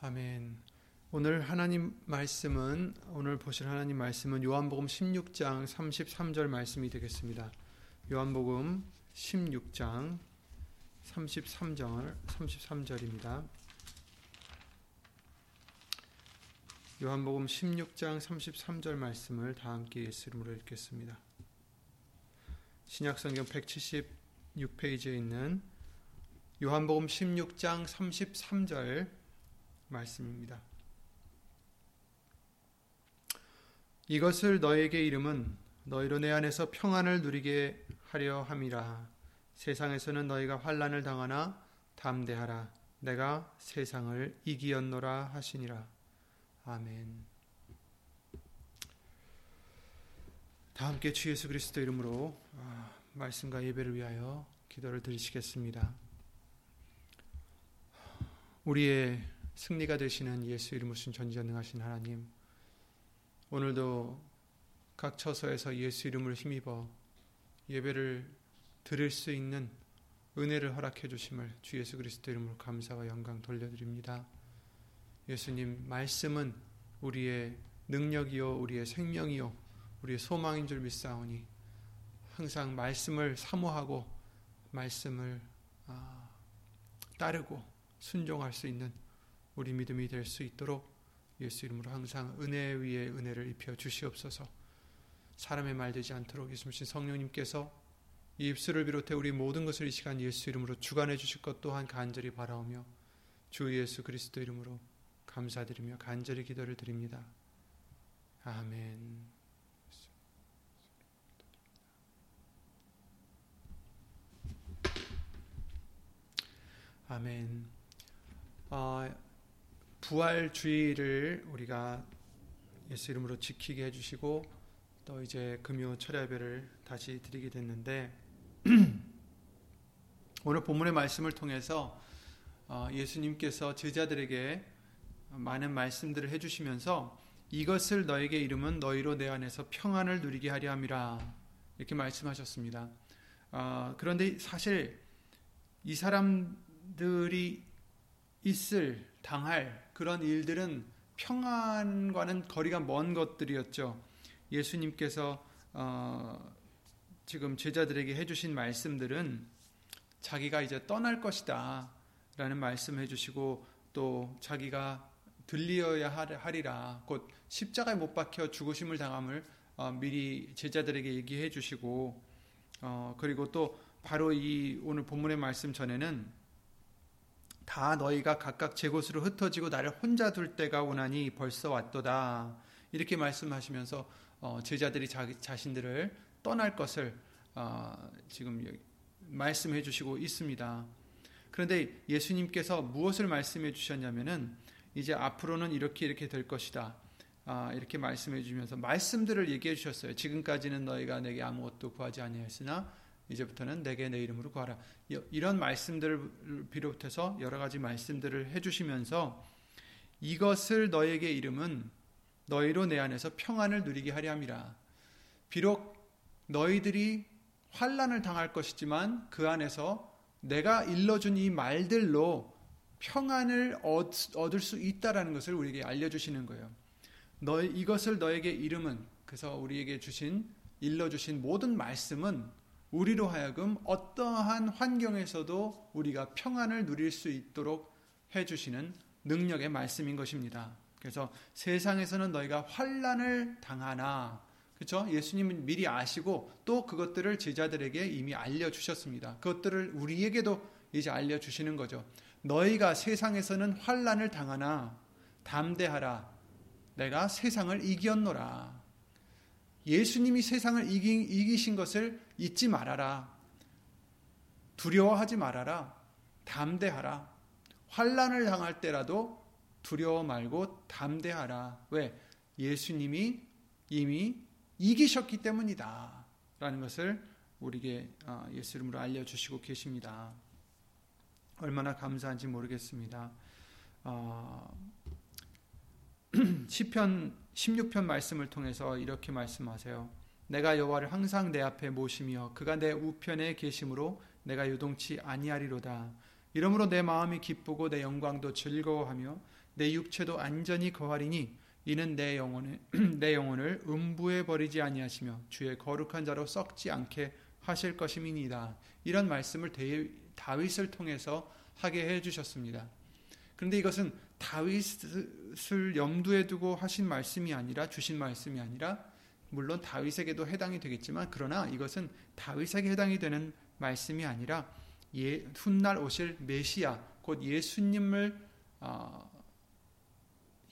아멘. 오늘 하나님 말씀은 오늘 보실 하나님 말씀은 요한복음 16장 33절 말씀이 되겠습니다. 요한복음 16장 33절 33절입니다. 요한복음 16장 33절 말씀을 다 함께 예수 이름으로 읽겠습니다. 신약성경 176페이지에 있는 요한복음 16장 33절 말씀입니다. 이것을 너에게 이름은 너희로 내 안에서 평안을 누리게 하려 함이라. 세상에서는 너희가 환란을 당하나 담대하라. 내가 세상을 이기었노라 하시니라. 아멘. 다 함께 주 예수 그리스도 이름으로 아, 말씀과 예배를 위하여 기도를 드리시겠습니다. 우리의 승리가 되시는 예수 이름으로 신 전지전능하신 하나님 오늘도 각 처소에서 예수 이름을 힘입어 예배를 드릴 수 있는 은혜를 허락해 주심을 주 예수 그리스도 이름으로 감사와 영광 돌려드립니다. 예수님 말씀은 우리의 능력이요 우리의 생명이요 우리의 소망인 줄 믿사오니 항상 말씀을 사모하고 말씀을 아, 따르고 순종할 수 있는 우리 믿음이 될 수 있도록 예수 이름으로 항상 은혜 위에 은혜를 입혀 주시옵소서. 사람의 말 되지 않도록 예수님 성령님께서 이 입술을 비롯해 우리 모든 것을 이 시간 예수 이름으로 주관해 주실 것 또한 간절히 바라오며 주 예수 그리스도 이름으로 감사드리며 간절히 기도를 드립니다. 아멘. 아멘. 어, 부활주의를 우리가 예수 이름으로 지키게 해주시고 또 이제 금요 철야배를 다시 드리게 됐는데 오늘 본문의 말씀을 통해서 어, 예수님께서 제자들에게 많은 말씀들을 해주시면서 이것을 너에게 이름은 너희로 내 안에서 평안을 누리게 하려 함이라 이렇게 말씀하셨습니다. 어, 그런데 사실 이 사람들이 있을 당할 그런 일들은 평안과는 거리가 먼 것들이었죠. 예수님께서 어, 지금 제자들에게 해주신 말씀들은 자기가 이제 떠날 것이다 라는 말씀을 해주시고 또 자기가 들리어야 하리라 곧 십자가에 못 박혀 죽으심을 당함을 어, 미리 제자들에게 얘기해 주시고 어, 그리고 또 바로 이 오늘 본문의 말씀 전에는 다 너희가 각각 제 곳으로 흩어지고 나를 혼자 둘 때가 오나니 벌써 왔도다. 이렇게 말씀하시면서 어, 제자들이 자기 자신들을 떠날 것을 어, 지금 말씀해 주시고 있습니다. 그런데 예수님께서 무엇을 말씀해 주셨냐면은 이제 앞으로는 이렇게 이렇게 될 것이다. 아, 이렇게 말씀해 주면서 말씀들을 얘기해 주셨어요. 지금까지는 너희가 내게 아무것도 구하지 아니하였으나 이제부터는 내게 내 이름으로 구하라. 이런 말씀들을 비롯해서 여러 가지 말씀들을 해주시면서 이것을 너에게 이름은 너희로 내 안에서 평안을 누리게 하려 함이라. 비록 너희들이 환란을 당할 것이지만 그 안에서 내가 일러준 이 말들로 평안을 얻을 수 있다라는 것을 우리에게 알려주시는 거예요. 너 이것을 너에게 이름은 그래서 우리에게 주신 일러주신 모든 말씀은 우리로 하여금 어떠한 환경에서도 우리가 평안을 누릴 수 있도록 해주시는 능력의 말씀인 것입니다. 그래서 세상에서는 너희가 환란을 당하나 그렇죠? 예수님은 미리 아시고 또 그것들을 제자들에게 이미 알려 주셨습니다. 그것들을 우리에게도 이제 알려 주시는 거죠. 너희가 세상에서는 환란을 당하나 담대하라. 내가 세상을 이겼노라. 예수님이 세상을 이기, 이기신 것을 잊지 말아라. 두려워하지 말아라. 담대하라. 환란을 당할 때라도 두려워 말고 담대하라. 왜? 예수님이 이미 이기셨기 때문이다. 라는 것을 우리에게 어, 예수 이름으로 알려주시고 계십니다. 얼마나 감사한지 모르겠습니다. 어, 시편 16편 말씀을 통해서 이렇게 말씀하세요. 내가 여호와를 항상 내 앞에 모시며 그가 내 우편에 계심으로 내가 요동치 아니하리로다. 이러므로 내 마음이 기쁘고 내 영광도 즐거워하며 내 육체도 안전히 거하리니 이는 내 영혼을 내 영혼을 음부에 버리지 아니하시며 주의 거룩한 자로 썩지 않게 하실 것임이니이다. 이런 말씀을 다윗을 통해서 하게 해 주셨습니다. 그런데 이것은 다윗을 염두에 두고 하신 말씀이 아니라 주신 말씀이 아니라 물론 다윗에게도 해당이 되겠지만 그러나 이것은 다윗에게 해당이 되는 말씀이 아니라 예, 훗날 오실 메시아 곧 예수님을 어,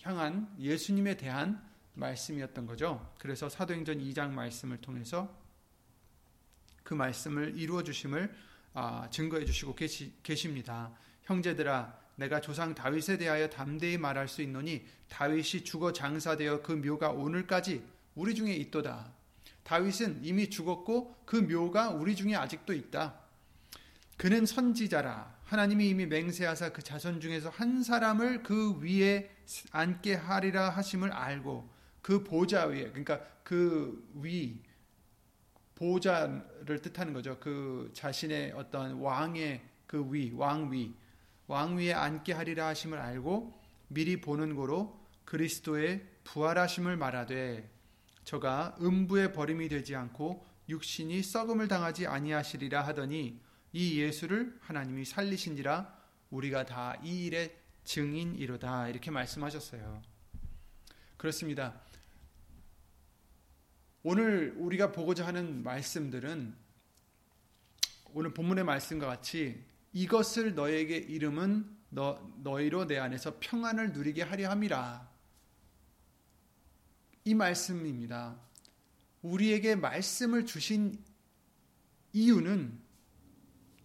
향한 예수님에 대한 말씀이었던 거죠. 그래서 사도행전 2장 말씀을 통해서 그 말씀을 이루어 주심을 어, 증거해 주시고 계시, 계십니다. 형제들아 내가 조상 다윗에 대하여 담대히 말할 수 있노니 다윗이 죽어 장사되어 그 묘가 오늘까지 우리 중에 있도다. 다윗은 이미 죽었고 그 묘가 우리 중에 아직도 있다. 그는 선지자라 하나님이 이미 맹세하사 그 자손 중에서 한 사람을 그 위에 앉게 하리라 하심을 알고 그 보좌 위에 그러니까 그 위 보좌를 뜻하는 거죠. 그 자신의 어떤 왕의 그 위, 왕위, 왕위에 앉게 하리라 하심을 알고 미리 보는 고로 그리스도의 부활하심을 말하되 저가 음부에 버림이 되지 않고 육신이 썩음을 당하지 아니하시리라 하더니 이 예수를 하나님이 살리신지라 우리가 다 이 일의 증인이로다 이렇게 말씀하셨어요. 그렇습니다. 오늘 우리가 보고자 하는 말씀들은 오늘 본문의 말씀과 같이 이것을 너에게 이름은 너, 너희로 내 안에서 평안을 누리게 하려 함이라. 이 말씀입니다. 우리에게 말씀을 주신 이유는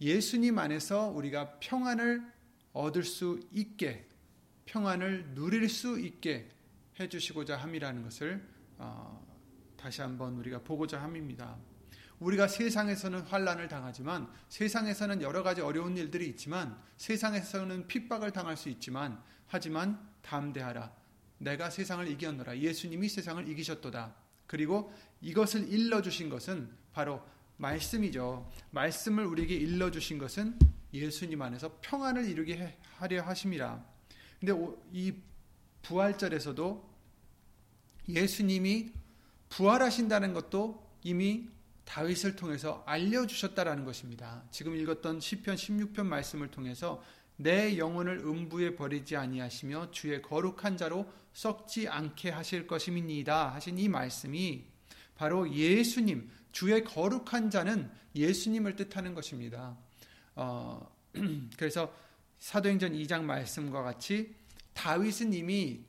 예수님 안에서 우리가 평안을 얻을 수 있게 평안을 누릴 수 있게 해주시고자 함이라는 것을 어, 다시 한번 우리가 보고자 함입니다. 우리가 세상에서는 환란을 당하지만 세상에서는 여러 가지 어려운 일들이 있지만 세상에서는 핍박을 당할 수 있지만 하지만 담대하라 내가 세상을 이겼노라 예수님이 세상을 이기셨도다 그리고 이것을 일러 주신 것은 바로 말씀이죠. 말씀을 우리에게 일러 주신 것은 예수님 안에서 평안을 이루게 하려 하심이라. 근데 이 부활절에서도 예수님이 부활하신다는 것도 이미 다윗을 통해서 알려 주셨다라는 것입니다. 지금 읽었던 시편 16편 말씀을 통해서 내 영혼을 음부에 버리지 아니하시며 주의 거룩한 자로 썩지 않게 하실 것임이니이다 하신 이 말씀이 바로 예수님 주의 거룩한 자는 예수님을 뜻하는 것입니다. 어, 그래서 사도행전 2장 말씀과 같이 다윗은 이미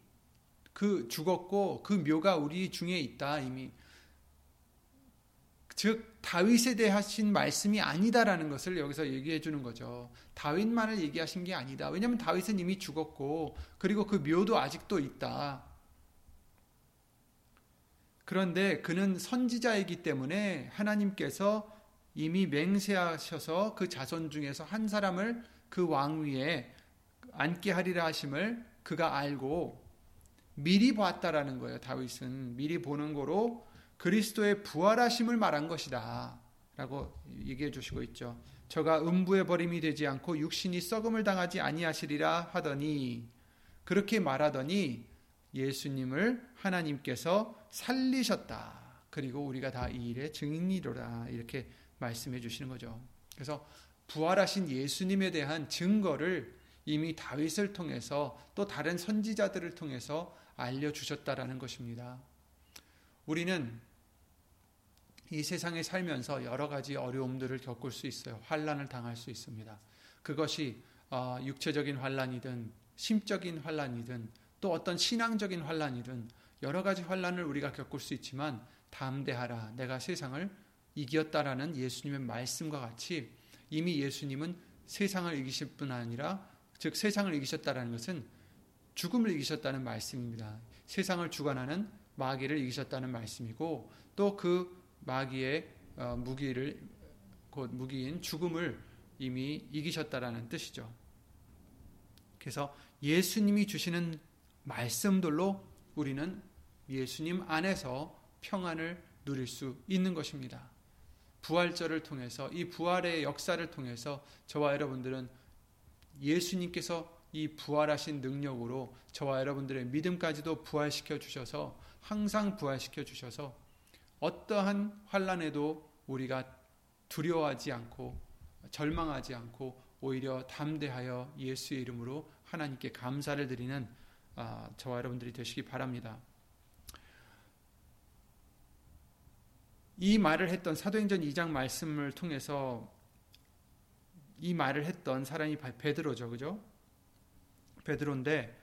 그 죽었고 그 묘가 우리 중에 있다 이미 즉 다윗에 대하신 말씀이 아니다라는 것을 여기서 얘기해 주는 거죠. 다윗만을 얘기하신 게 아니다. 왜냐하면 다윗은 이미 죽었고 그리고 그 묘도 아직도 있다. 그런데 그는 선지자이기 때문에 하나님께서 이미 맹세하셔서 그 자손 중에서 한 사람을 그 왕위에 앉게 하리라 하심을 그가 알고 미리 봤다라는 거예요. 다윗은 미리 보는 거로 그리스도의 부활하심을 말한 것이다. 라고 얘기해 주시고 있죠. 저가 음부의 버림이 되지 않고 육신이 썩음을 당하지 아니하시리라 하더니 그렇게 말하더니 예수님을 하나님께서 살리셨다. 그리고 우리가 다 이 일의 증인이로라. 이렇게 말씀해 주시는 거죠. 그래서 부활하신 예수님에 대한 증거를 이미 다윗을 통해서 또 다른 선지자들을 통해서 알려 주셨다라는 것입니다. 우리는 이 세상에 살면서 여러 가지 어려움들을 겪을 수 있어요. 환란을 당할 수 있습니다. 그것이 어, 육체적인 환란이든 심적인 환란이든 또 어떤 신앙적인 환란이든 여러 가지 환란을 우리가 겪을 수 있지만 담대하라 내가 세상을 이겼다라는 예수님의 말씀과 같이 이미 예수님은 세상을 이기실 뿐 아니라 즉 세상을 이기셨다라는 것은 죽음을 이기셨다는 말씀입니다. 세상을 주관하는 마귀를 이기셨다는 말씀이고 또 그 마귀의 어, 무기를 곧 무기인 죽음을 이미 이기셨다라는 뜻이죠. 그래서 예수님이 주시는 말씀들로 우리는 예수님 안에서 평안을 누릴 수 있는 것입니다. 부활절을 통해서 이 부활의 역사를 통해서 저와 여러분들은 예수님께서 이 부활하신 능력으로 저와 여러분들의 믿음까지도 부활시켜 주셔서 항상 부활시켜 주셔서 어떠한 환란에도 우리가 두려워하지 않고 절망하지 않고 오히려 담대하여 예수의 이름으로 하나님께 감사를 드리는 아, 저와 여러분들이 되시기 바랍니다. 이 말을 했던 사도행전 2장 말씀을 통해서 이 말을 했던 사람이 베드로죠. 그죠? 베드로인데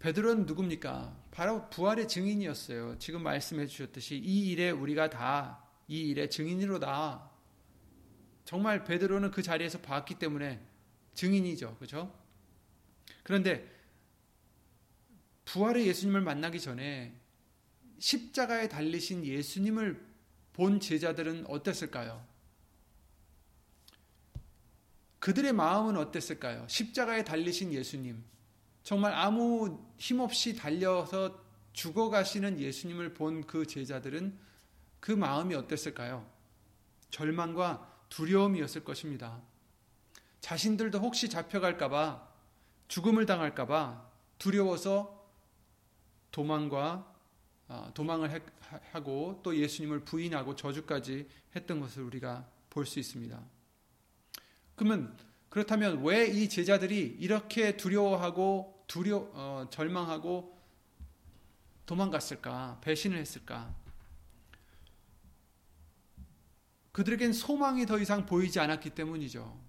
베드로는 누굽니까? 바로 부활의 증인이었어요. 지금 말씀해 주셨듯이 이 일에 우리가 다 이 일의 증인으로다. 정말 베드로는 그 자리에서 봤기 때문에 증인이죠. 그죠? 그런데 부활의 예수님을 만나기 전에 십자가에 달리신 예수님을 본 제자들은 어땠을까요? 그들의 마음은 어땠을까요? 십자가에 달리신 예수님, 정말 아무 힘없이 달려서 죽어가시는 예수님을 본 그 제자들은 그 마음이 어땠을까요? 절망과 두려움이었을 것입니다. 자신들도 혹시 잡혀갈까봐, 죽음을 당할까봐 두려워서 도망과 아, 도망을 하고 또 예수님을 부인하고 저주까지 했던 것을 우리가 볼 수 있습니다. 그러면 그렇다면 왜 이 제자들이 이렇게 두려워하고 두려 어, 절망하고 도망갔을까? 배신을 했을까? 그들에겐 소망이 더 이상 보이지 않았기 때문이죠.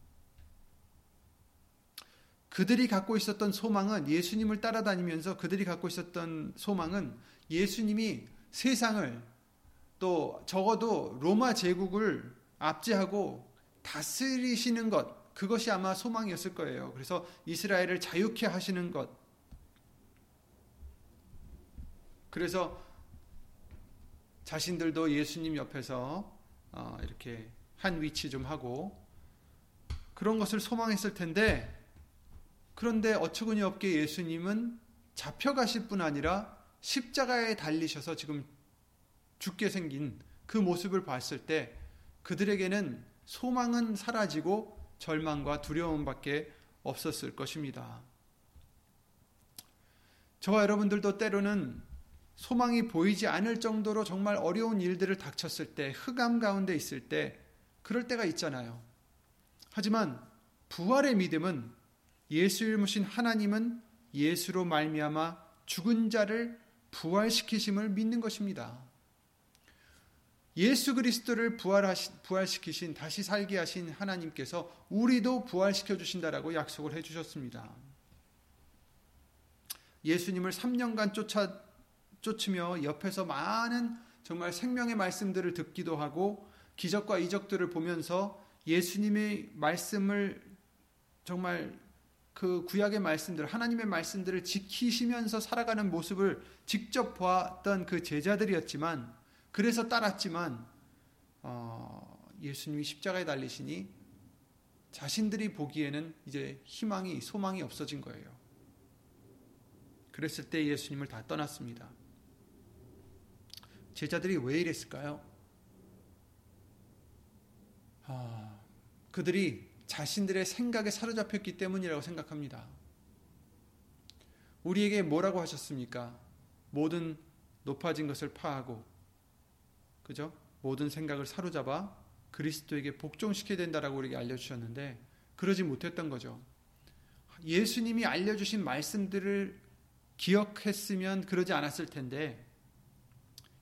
그들이 갖고 있었던 소망은 예수님을 따라다니면서 그들이 갖고 있었던 소망은 예수님이 세상을 또 적어도 로마 제국을 압제하고 다스리시는 것 그것이 아마 소망이었을 거예요. 그래서 이스라엘을 자유케 하시는 것. 그래서 자신들도 예수님 옆에서 어, 이렇게 한 위치 좀 하고 그런 것을 소망했을 텐데 그런데 어처구니 없게 예수님은 잡혀가실 뿐 아니라 십자가에 달리셔서 지금 죽게 생긴 그 모습을 봤을 때 그들에게는 소망은 사라지고 절망과 두려움밖에 없었을 것입니다. 저와 여러분들도 때로는 소망이 보이지 않을 정도로 정말 어려운 일들을 닥쳤을 때, 흑암 가운데 있을 때, 그럴 때가 있잖아요. 하지만 부활의 믿음은 예수를 모신 하나님은 예수로 말미암아 죽은 자를 부활시키심을 믿는 것입니다. 예수 그리스도를 부활하시, 부활시키신 다시 살게 하신 하나님께서 우리도 부활시켜 주신다라고 약속을 해 주셨습니다. 예수님을 3년간 쫓아 쫓으며 옆에서 많은 정말 생명의 말씀들을 듣기도 하고 기적과 이적들을 보면서 예수님의 말씀을 정말 그 구약의 말씀들, 하나님의 말씀들을 지키시면서 살아가는 모습을 직접 보았던 그 제자들이었지만, 그래서 따랐지만, 어, 예수님이 십자가에 달리시니 자신들이 보기에는 이제 희망이, 소망이 없어진 거예요. 그랬을 때 예수님을 다 떠났습니다. 제자들이 왜 이랬을까요? 아, 그들이 자신들의 생각에 사로잡혔기 때문이라고 생각합니다. 우리에게 뭐라고 하셨습니까? 모든 높아진 것을 파하고, 그죠? 모든 생각을 사로잡아 그리스도에게 복종시켜야 된다라고 우리에게 알려주셨는데, 그러지 못했던 거죠. 예수님이 알려주신 말씀들을 기억했으면 그러지 않았을 텐데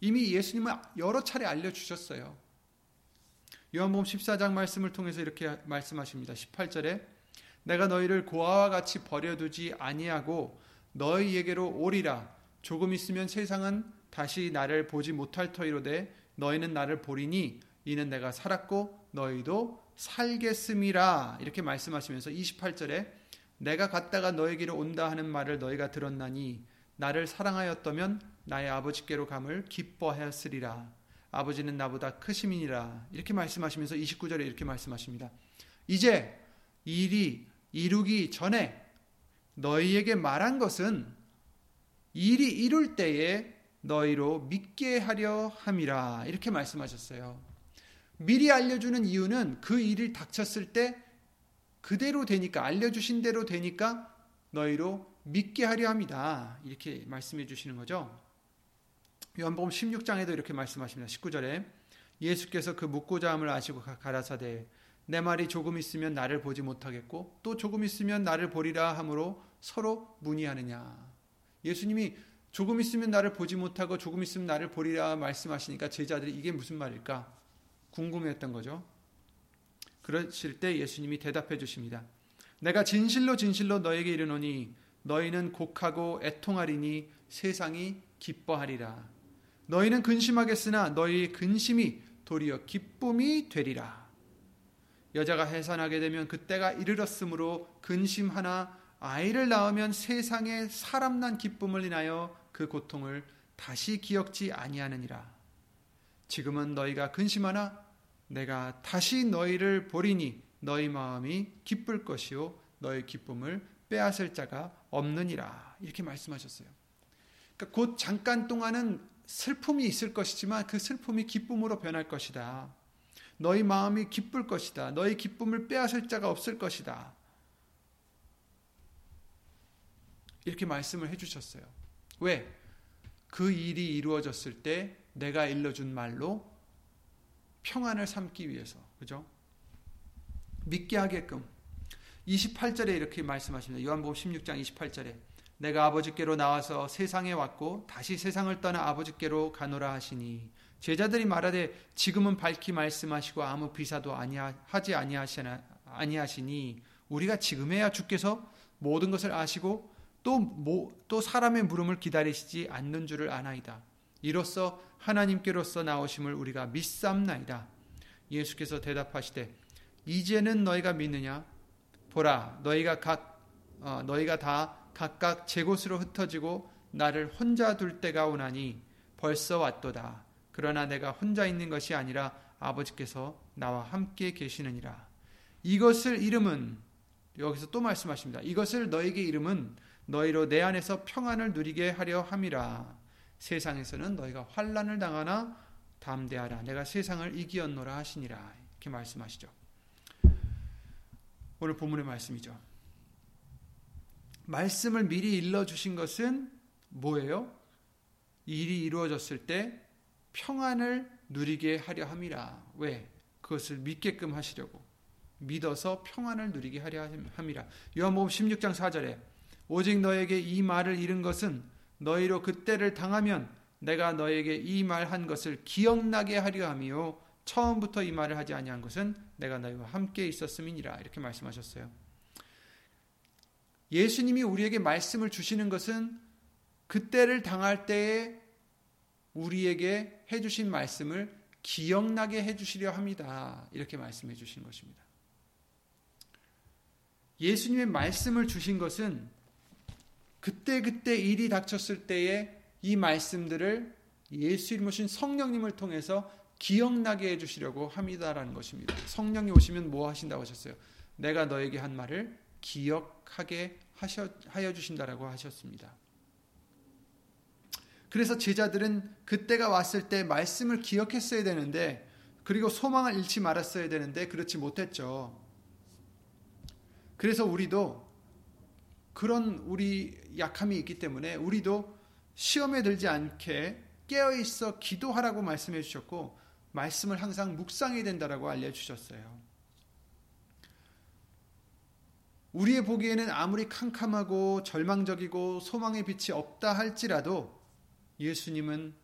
이미 예수님은 여러 차례 알려주셨어요. 요한복음 14장 말씀을 통해서 이렇게 말씀하십니다. 18절에 내가 너희를 고아와 같이 버려두지 아니하고 너희에게로 오리라 조금 있으면 세상은 다시 나를 보지 못할 터이로되 너희는 나를 보리니 이는 내가 살았고 너희도 살겠음이라. 이렇게 말씀하시면서 28절에 내가 갔다가 너에게로 온다 하는 말을 너희가 들었나니 나를 사랑하였다면 나의 아버지께로 감을 기뻐하였으리라. 아버지는 나보다 크심이니라. 이렇게 말씀하시면서 29절에 이렇게 말씀하십니다. 이제 일이 이루기 전에 너희에게 말한 것은 일이 이룰 때에 너희로 믿게 하려 함이라 이렇게 말씀하셨어요. 미리 알려주는 이유는 그 일이 닥쳤을 때 그대로 되니까 알려주신 대로 되니까 너희로 믿게 하려 합니다. 이렇게 말씀해 주시는 거죠. 요한복음 16장에도 이렇게 말씀하십니다. 19절에 예수께서 그 묻고자 함을 아시고 가라사대 내 말이 조금 있으면 나를 보지 못하겠고 또 조금 있으면 나를 보리라 함으로 서로 문의하느냐. 예수님이 조금 있으면 나를 보지 못하고 조금 있으면 나를 보리라 말씀하시니까 제자들이 이게 무슨 말일까 궁금했던 거죠. 그러실 때 예수님이 대답해 주십니다. 내가 진실로 진실로 너에게 이르노니 너희는 곡하고 애통하리니 세상이 기뻐하리라. 너희는 근심하겠으나 너희 근심이 도리어 기쁨이 되리라. 여자가 해산하게 되면 그때가 이르렀으므로 근심하나 아이를 낳으면 세상에 사람 난 기쁨을 인하여 그 고통을 다시 기억지 아니하느니라. 지금은 너희가 근심하나 내가 다시 너희를 보리니 너희 마음이 기쁠 것이요 너희 기쁨을 빼앗을 자가 없느니라. 이렇게 말씀하셨어요. 그러니까 곧 잠깐 동안은 슬픔이 있을 것이지만 그 슬픔이 기쁨으로 변할 것이다. 너희 마음이 기쁠 것이다. 너희 기쁨을 빼앗을 자가 없을 것이다. 이렇게 말씀을 해주셨어요. 왜? 그 일이 이루어졌을 때 내가 일러준 말로 평안을 삼기 위해서. 그죠? 믿게 하게끔. 28절에 이렇게 말씀하십니다. 요한복음 16장 28절에 내가 아버지께로 나와서 세상에 왔고 다시 세상을 떠나 아버지께로 가노라 하시니 제자들이 말하되 지금은 밝히 말씀하시고 아무 비사도 아니하지 아니하시니 우리가 지금에야 주께서 모든 것을 아시고 또, 뭐, 또 사람의 물음을 기다리시지 않는 줄을 아나이다. 이로써 하나님께로서 나오심을 우리가 믿삼나이다. 예수께서 대답하시되 이제는 너희가 믿느냐? 보라, 너희가 각 어, 너희가 다 각각 제 곳으로 흩어지고 나를 혼자 둘 때가 오나니 벌써 왔도다. 그러나 내가 혼자 있는 것이 아니라 아버지께서 나와 함께 계시느니라. 이것을 이름은 여기서 또 말씀하십니다. 이것을 너에게 이름은 너희로 내 안에서 평안을 누리게 하려 함이라. 세상에서는 너희가 환란을 당하나 담대하라. 내가 세상을 이기었노라 하시니라. 이렇게 말씀하시죠. 오늘 본문의 말씀이죠. 말씀을 미리 일러 주신 것은 뭐예요? 일이 이루어졌을 때 평안을 누리게 하려 함이라. 왜? 그것을 믿게끔 하시려고. 믿어서 평안을 누리게 하려 함이라. 요한복음 16장 4절에 오직 너에게 이 말을 잃은 것은 너희로 그때를 당하면 내가 너에게 이 말 한 것을 기억나게 하려 함이요 처음부터 이 말을 하지 아니한 것은 내가 너희와 함께 있었음이니라 이렇게 말씀하셨어요. 예수님이 우리에게 말씀을 주시는 것은 그때를 당할 때에 우리에게 해주신 말씀을 기억나게 해주시려 합니다. 이렇게 말씀해 주신 것입니다. 예수님의 말씀을 주신 것은 그때 그때 일이 닥쳤을 때에 이 말씀들을 예수 이름 오신 성령님을 통해서 기억나게 해주시려고 합니다라는 것입니다. 성령이 오시면 뭐 하신다고 하셨어요? 내가 너에게 한 말을 기억하게 하여 주신다라고 하셨습니다. 그래서 제자들은 그때가 왔을 때 말씀을 기억했어야 되는데 그리고 소망을 잃지 말았어야 되는데 그렇지 못했죠. 그래서 우리도 그런 우리 약함이 있기 때문에 우리도 시험에 들지 않게 깨어 있어 기도하라고 말씀해 주셨고 말씀을 항상 묵상해야 된다라고 알려 주셨어요. 우리의 보기에는 아무리 캄캄하고 절망적이고 소망의 빛이 없다 할지라도 예수님은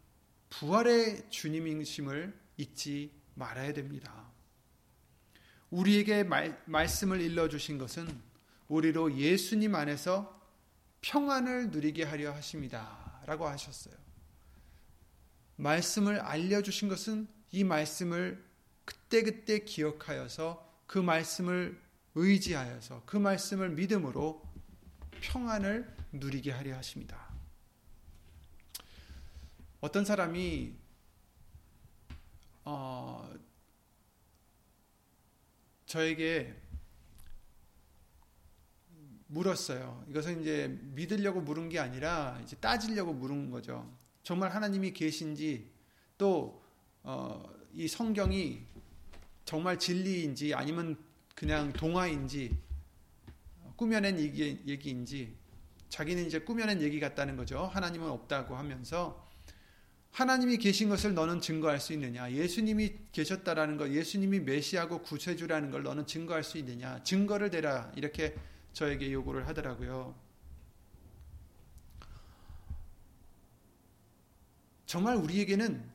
부활의 주님이심을 잊지 말아야 됩니다. 우리에게 말, 말씀을 일러 주신 것은 우리로 예수님 안에서 평안을 누리게 하려 하십니다. 라고 하셨어요. 말씀을 알려주신 것은 이 말씀을 그때그때 기억하여서 그 말씀을 의지하여서 그 말씀을 믿음으로 평안을 누리게 하려 하십니다. 어떤 사람이 어, 저에게 물었어요. 이것은 이제 믿으려고 물은 게 아니라 이제 따지려고 물은 거죠. 정말 하나님이 계신지 또이 어, 성경이 정말 진리인지 아니면 그냥 동화인지 꾸며낸 얘기, 얘기인지 자기는 이제 꾸며낸 얘기 같다는 거죠. 하나님은 없다고 하면서 하나님이 계신 것을 너는 증거할 수 있느냐? 예수님이 계셨다라는 것, 예수님이 메시아고 구세주라는 걸 너는 증거할 수 있느냐? 증거를 대라 이렇게 저에게 요구를 하더라고요. 정말 우리에게는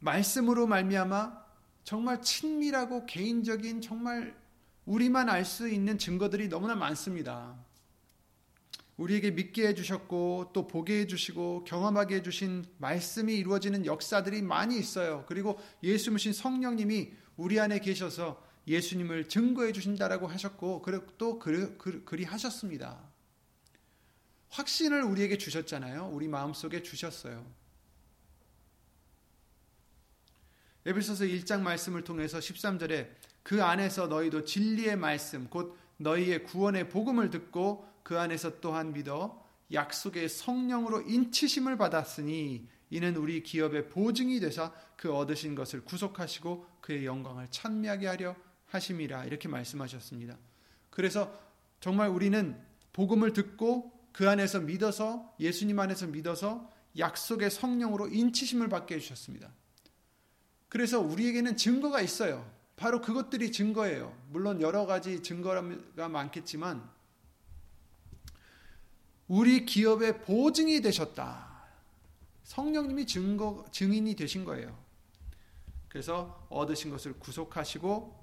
말씀으로 말미암아 정말 친밀하고 개인적인 정말 우리만 알 수 있는 증거들이 너무나 많습니다. 우리에게 믿게 해주셨고 또 보게 해주시고 경험하게 해주신 말씀이 이루어지는 역사들이 많이 있어요. 그리고 예수 믿신 성령님이 우리 안에 계셔서 예수님을 증거해 주신다라고 하셨고 또 그리 하셨습니다. 확신을 우리에게 주셨잖아요. 우리 마음속에 주셨어요. 에베소서 1장 말씀을 통해서 13절에 그 안에서 너희도 진리의 말씀 곧 너희의 구원의 복음을 듣고 그 안에서 또한 믿어 약속의 성령으로 인치심을 받았으니 이는 우리 기업의 보증이 되사 그 얻으신 것을 구속하시고 그의 영광을 찬미하게 하려 하심이라 이렇게 말씀하셨습니다. 그래서 정말 우리는 복음을 듣고 그 안에서 믿어서 예수님 안에서 믿어서 약속의 성령으로 인치심을 받게 해주셨습니다. 그래서 우리에게는 증거가 있어요. 바로 그것들이 증거예요. 물론 여러 가지 증거가 많겠지만 우리 기업의 보증이 되셨다. 성령님이 증거 증인이 되신 거예요. 그래서 얻으신 것을 구속하시고 어,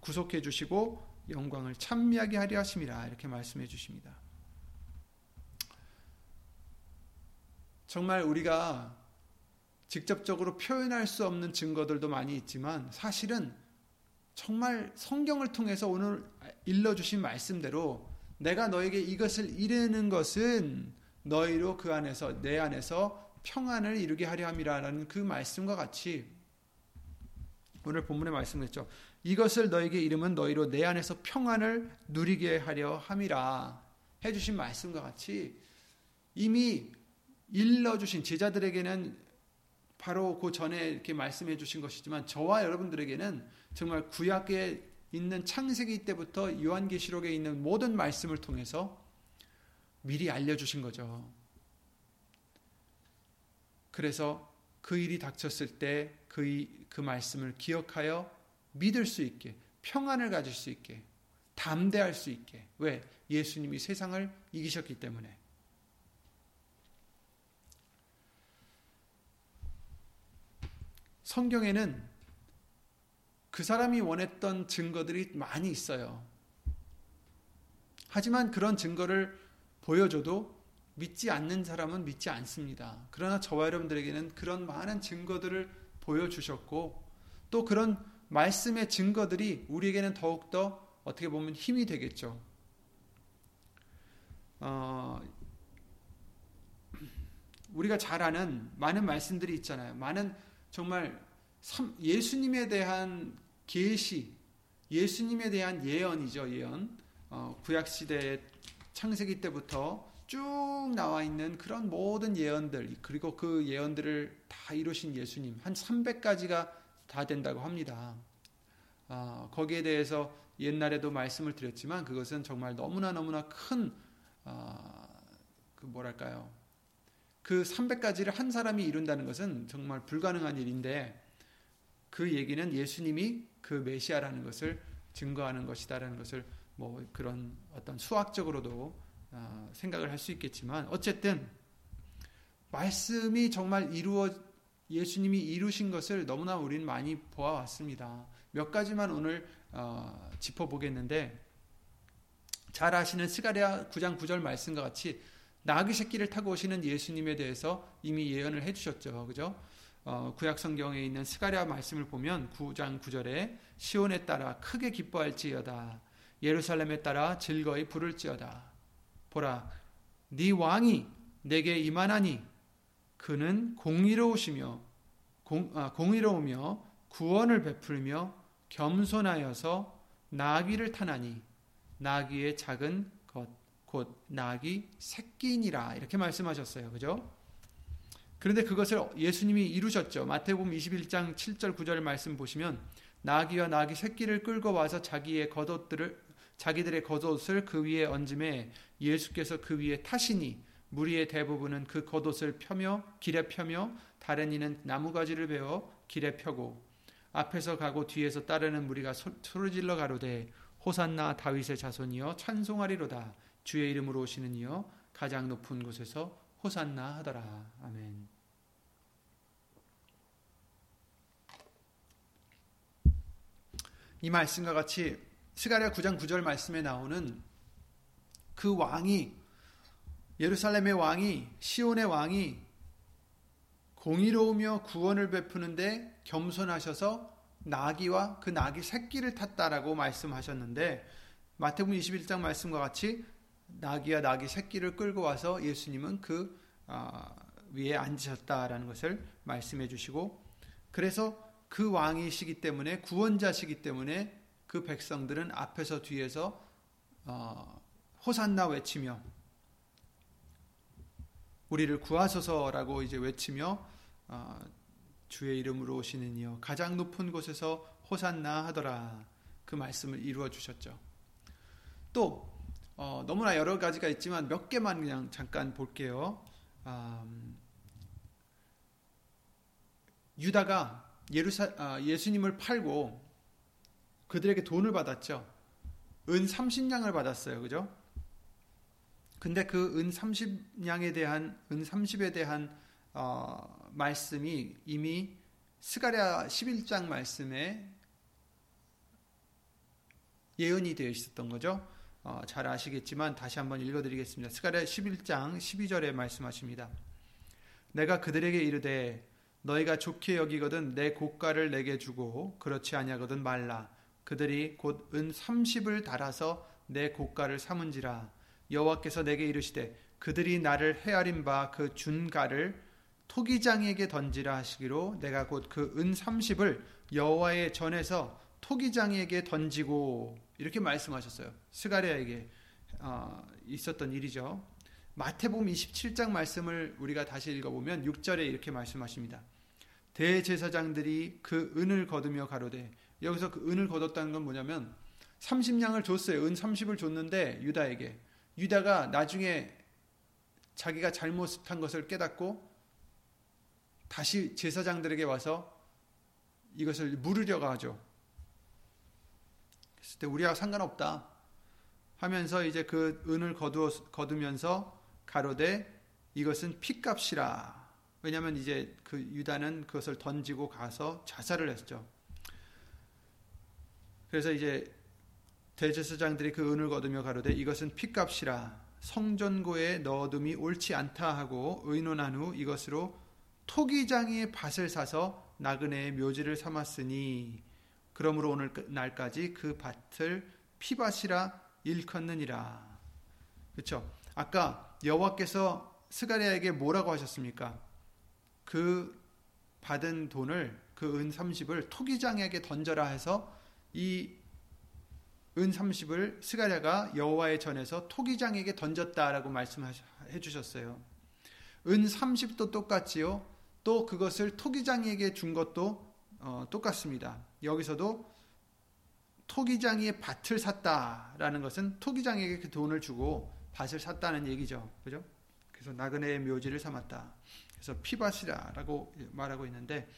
구속해 주시고 영광을 찬미하게 하려 하심이라 이렇게 말씀해 주십니다. 정말 우리가 직접적으로 표현할 수 없는 증거들도 많이 있지만 사실은 정말 성경을 통해서 오늘 일러주신 말씀대로 내가 너에게 이것을 이르는 것은 너희로 그 안에서 내 안에서 평안을 이루게 하려 함이라는 그 말씀과 같이 오늘 본문의 말씀했죠. 이것을 너에게 이름은 너희로 내 안에서 평안을 누리게 하려 함이라 해주신 말씀과 같이 이미 일러주신 제자들에게는 바로 그 전에 이렇게 말씀해 주신 것이지만 저와 여러분들에게는 정말 구약에 있는 창세기 때부터 요한계시록에 있는 모든 말씀을 통해서 미리 알려주신 거죠. 그래서 그 일이 닥쳤을 때 그 그 말씀을 기억하여 믿을 수 있게 평안을 가질 수 있게 담대할 수 있게 왜 예수님이 세상을 이기셨기 때문에 성경에는 그 사람이 원했던 증거들이 많이 있어요. 하지만 그런 증거를 보여줘도 믿지 않는 사람은 믿지 않습니다. 그러나 저와 여러분들에게는 그런 많은 증거들을 보여주셨고 또 그런 말씀의 증거들이 우리에게는 더욱더 어떻게 보면 힘이 되겠죠. 어, 우리가 잘 아는 많은 말씀들이 있잖아요. 많은 정말 예수님에 대한 계시, 예수님에 대한 예언이죠, 예언. 어, 구약 시대 창세기 때부터 쭉 나와 있는 그런 모든 예언들, 그리고 그 예언들을 다 이루신 예수님, 한 300가지가 다 된다고 합니다. 어, 거기에 대해서 옛날에도 말씀을 드렸지만 그것은 정말 너무나 너무나 큰, 어, 그 뭐랄까요. 그 300가지를 한 사람이 이룬다는 것은 정말 불가능한 일인데 그 얘기는 예수님이 그 메시아라는 것을 증거하는 것이다라는 것을 뭐 그런 어떤 수학적으로도 어, 생각을 할 수 있겠지만 어쨌든 말씀이 정말 이루어 예수님이 이루신 것을 너무나 우리는 많이 보아왔습니다. 몇 가지만 오늘 어, 짚어보겠는데 잘 아시는 스가랴 9장 9절 말씀과 같이 나귀 새끼를 타고 오시는 예수님에 대해서 이미 예언을 해주셨죠. 그죠? 어, 구약 성경에 있는 스가랴 말씀을 보면 9장 9절에 시온에 따라 크게 기뻐할지어다 예루살렘에 따라 즐거이 부를지어다 보라 네 왕이 내게 임하나니 그는 공의로우시며 공, 아, 공의로우며 구원을 베풀며 겸손하여서 나귀를 타나니 나귀의 작은 것 곧 나귀 새끼니라 이렇게 말씀하셨어요. 그죠? 그런데 그것을 예수님이 이루셨죠. 마태복음 21장 7절 9절 말씀 보시면 나귀와 나귀 새끼를 끌고 와서 자기의 겉옷들을 자기들의 겉옷을 그 위에 얹음에 예수께서 그 위에 타시니 무리의 대부분은 그 겉옷을 펴며 길에 펴며 다른 이는 나무가지를 베어 길에 펴고 앞에서 가고 뒤에서 따르는 무리가 소리질러 가로되 호산나 다윗의 자손이여 찬송하리로다 주의 이름으로 오시는 이여 가장 높은 곳에서 호산나 하더라 아멘. 이 말씀과 같이 스가랴 9장 9절 말씀에 나오는 그 왕이 예루살렘의 왕이 시온의 왕이 공의로우며 구원을 베푸는데 겸손하셔서 나귀와 그 나귀 새끼를 탔다라고 말씀하셨는데 마태복음 21장 말씀과 같이 나귀와 나귀 새끼를 끌고 와서 예수님은 그 어, 위에 앉으셨다라는 것을 말씀해 주시고 그래서 그 왕이시기 때문에 구원자시기 때문에 그 백성들은 앞에서 뒤에서 어, 호산나 외치며 우리를 구하소서라고 이제 외치며 어, 주의 이름으로 오시는 이여 가장 높은 곳에서 호산나 하더라 그 말씀을 이루어 주셨죠. 또 어, 너무나 여러 가지가 있지만 몇 개만 그냥 잠깐 볼게요. 음, 유다가 예루사, 아, 예수님을 팔고 그들에게 돈을 받았죠. 은 30냥을 받았어요. 그죠? 근데 그 은 30냥에 대한 은 30에 대한 어, 말씀이 이미 스가랴 11장 말씀에 예언이 되어 있었던 거죠. 어, 잘 아시겠지만 다시 한번 읽어드리겠습니다. 스가랴 11장 12절에 말씀하십니다. 내가 그들에게 이르되 너희가 좋게 여기거든 내 고가를 내게 주고 그렇지 아니하거든 말라. 그들이 곧 은 30을 달아서 내 고가를 삼은지라 여호와께서 내게 이르시되 그들이 나를 헤아린 바 그 준가를 토기장에게 던지라 하시기로 내가 곧 그 은 30을 여호와의 전에서 토기장에게 던지고 이렇게 말씀하셨어요. 스가랴에게 어, 있었던 일이죠. 마태복음 27장 말씀을 우리가 다시 읽어보면 6절에 이렇게 말씀하십니다. 대제사장들이 그 은을 거두며 가로되 여기서 그 은을 거뒀다는 건 뭐냐면 30냥을 줬어요. 은 30을 줬는데 유다에게 유다가 나중에 자기가 잘못한 것을 깨닫고 다시 제사장들에게 와서 이것을 물으려고 하죠. 그랬을 때 우리와 상관없다 하면서 이제 그 은을 거두어, 거두면서 가로되 이것은 피값이라. 왜냐하면 이제 그 유다는 그것을 던지고 가서 자살을 했죠. 그래서 이제 대제사장들이 그 은을 거두며 가로되 이것은 피값이라 성전고에 넣어둠이 옳지 않다 하고 의논한 후 이것으로 토기장의 밭을 사서 나그네의 묘지를 삼았으니 그러므로 오늘 날까지 그 밭을 피밭이라 일컫느니라. 그렇죠? 아까 여호와께서 스가랴에게 뭐라고 하셨습니까? 그 받은 돈을 그 은 30을 토기장에게 던져라 해서 이 은 30을 스가랴가 여호와의 전에서 토기장에게 던졌다라고 말씀해 주셨어요. 은 30도 똑같지요. 또 그것을 토기장에게 준 것도 어, 똑같습니다. 여기서도 토기장이 밭을 샀다라는 것은 토기장에게 그 돈을 주고 밭을 샀다는 얘기죠. 그죠? 그래서 나그네의 묘지를 삼았다. 그래서 피밭이라라고 말하고 있는데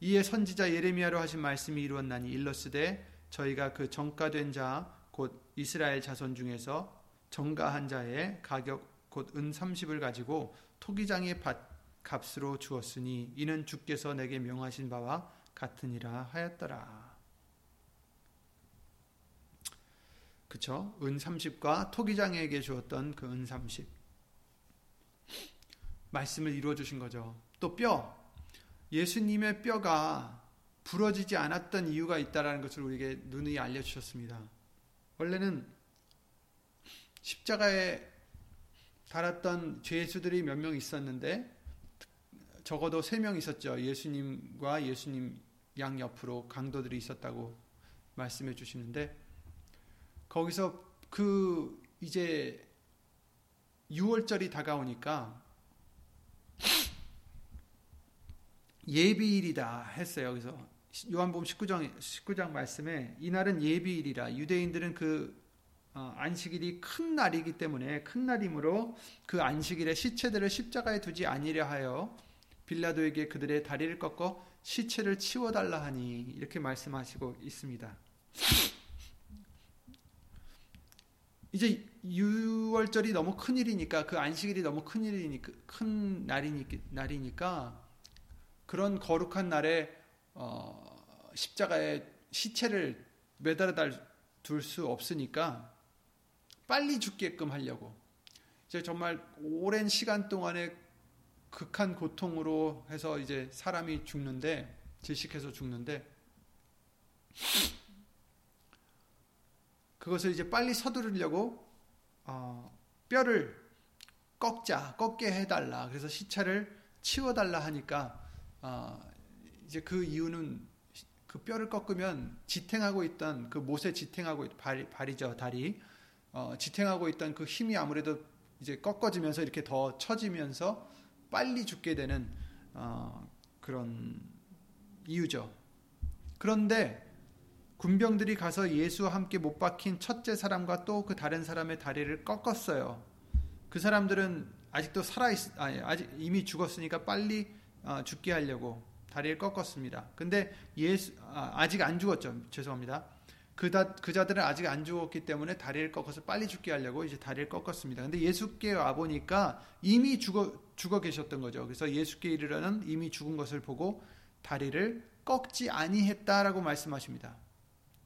이에 선지자 예레미야로 하신 말씀이 이루었나니 일러스되 저희가 그 정가된 자 곧 이스라엘 자손 중에서 정가한 자의 가격 곧 은 30을 가지고 토기장의 밭 값으로 주었으니 이는 주께서 내게 명하신 바와 같으니라 하였더라. 그쵸? 은 30과 토기장에게 주었던 그 은 30. 말씀을 이루어 주신 거죠. 또 뼈. 예수님의 뼈가 부러지지 않았던 이유가 있다라는 것을 우리에게 누누이 알려 주셨습니다. 원래는 십자가에 달았던 죄수들이 몇 명 있었는데 적어도 세 명 있었죠. 예수님과 예수님 양 옆으로 강도들이 있었다고 말씀해 주시는데 거기서 그 이제 6월절이 다가오니까 예비일이다 했어요. 그래서 요한복음 19장 19장 말씀에 이날은 예비일이라 유대인들은 그 어, 안식일이 큰 날이기 때문에 큰 날이므로 그 안식일에 시체들을 십자가에 두지 아니려 하여 빌라도에게 그들의 다리를 꺾어 시체를 치워달라 하니 이렇게 말씀하시고 있습니다. 이제 6월절이 너무 큰 일이니까 그 안식일이 너무 큰 일이니까 큰 날이니까, 날이니까 그런 거룩한 날에 어, 십자가에 시체를 매달아 둘 수 없으니까 빨리 죽게끔 하려고. 이제 정말 오랜 시간 동안에 극한 고통으로 해서 이제 사람이 죽는데 질식해서 죽는데 그것을 이제 빨리 서두르려고 어, 뼈를 꺾자 꺾게 해달라. 그래서 시차를 치워달라 하니까 어, 이제 그 이유는 그 뼈를 꺾으면 지탱하고 있던 그 못에 지탱하고 발, 발이죠 다리 어, 지탱하고 있던 그 힘이 아무래도 이제 꺾어지면서 이렇게 더 처지면서 빨리 죽게 되는 어, 그런 이유죠. 그런데 군병들이 가서 예수와 함께 못 박힌 첫째 사람과 또 그 다른 사람의 다리를 꺾었어요. 그 사람들은 아직도 살아 있, 아니, 아직 이미 죽었으니까 빨리 어, 죽게 하려고 다리를 꺾었습니다. 근데 예수 아, 직안 죽었죠. 죄송합니다. 그, 다, 그 자들은 아직 안 죽었기 때문에 다리를 꺾어서 빨리 죽게 하려고 이제 다리를 꺾었습니다. 근데 예수께 와 보니까 이미 죽어 죽어 계셨던 거죠. 그래서 예수께 이르러는 이미 죽은 것을 보고 다리를 꺾지 아니했다라고 말씀하십니다.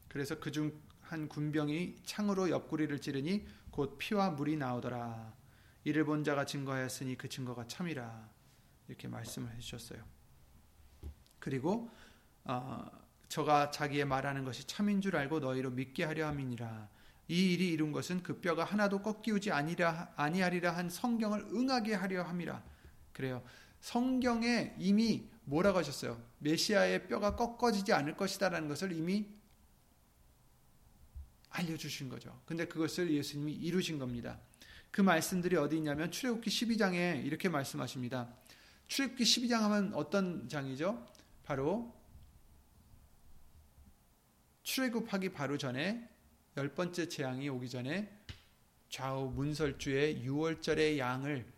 그래서 그중 한 군병이 창으로 옆구리를 찌르니 곧 피와 물이 나오더라. 이를 본 자가 증거하였으니 그 증거가 참이라. 이렇게 말씀을 해주셨어요. 그리고 어, 저가 자기의 말하는 것이 참인 줄 알고 너희로 믿게 하려 함이니라. 이 일이 이룬 것은 그 뼈가 하나도 꺾이우지 아니라 아니하리라 한 성경을 응하게 하려 함이라. 그래요. 성경에 이미 뭐라고 하셨어요? 메시아의 뼈가 꺾어지지 않을 것이다라는 것을 이미 알려주신 거죠. 근데 그것을 예수님이 이루신 겁니다. 그 말씀들이 어디 있냐면 출애굽기 12장에 이렇게 말씀하십니다. 출애굽기 12장 하면 어떤 장이죠? 바로 출애굽하기 바로 전에 열 번째 재앙이 오기 전에 좌우 문설주의 6월절의 양을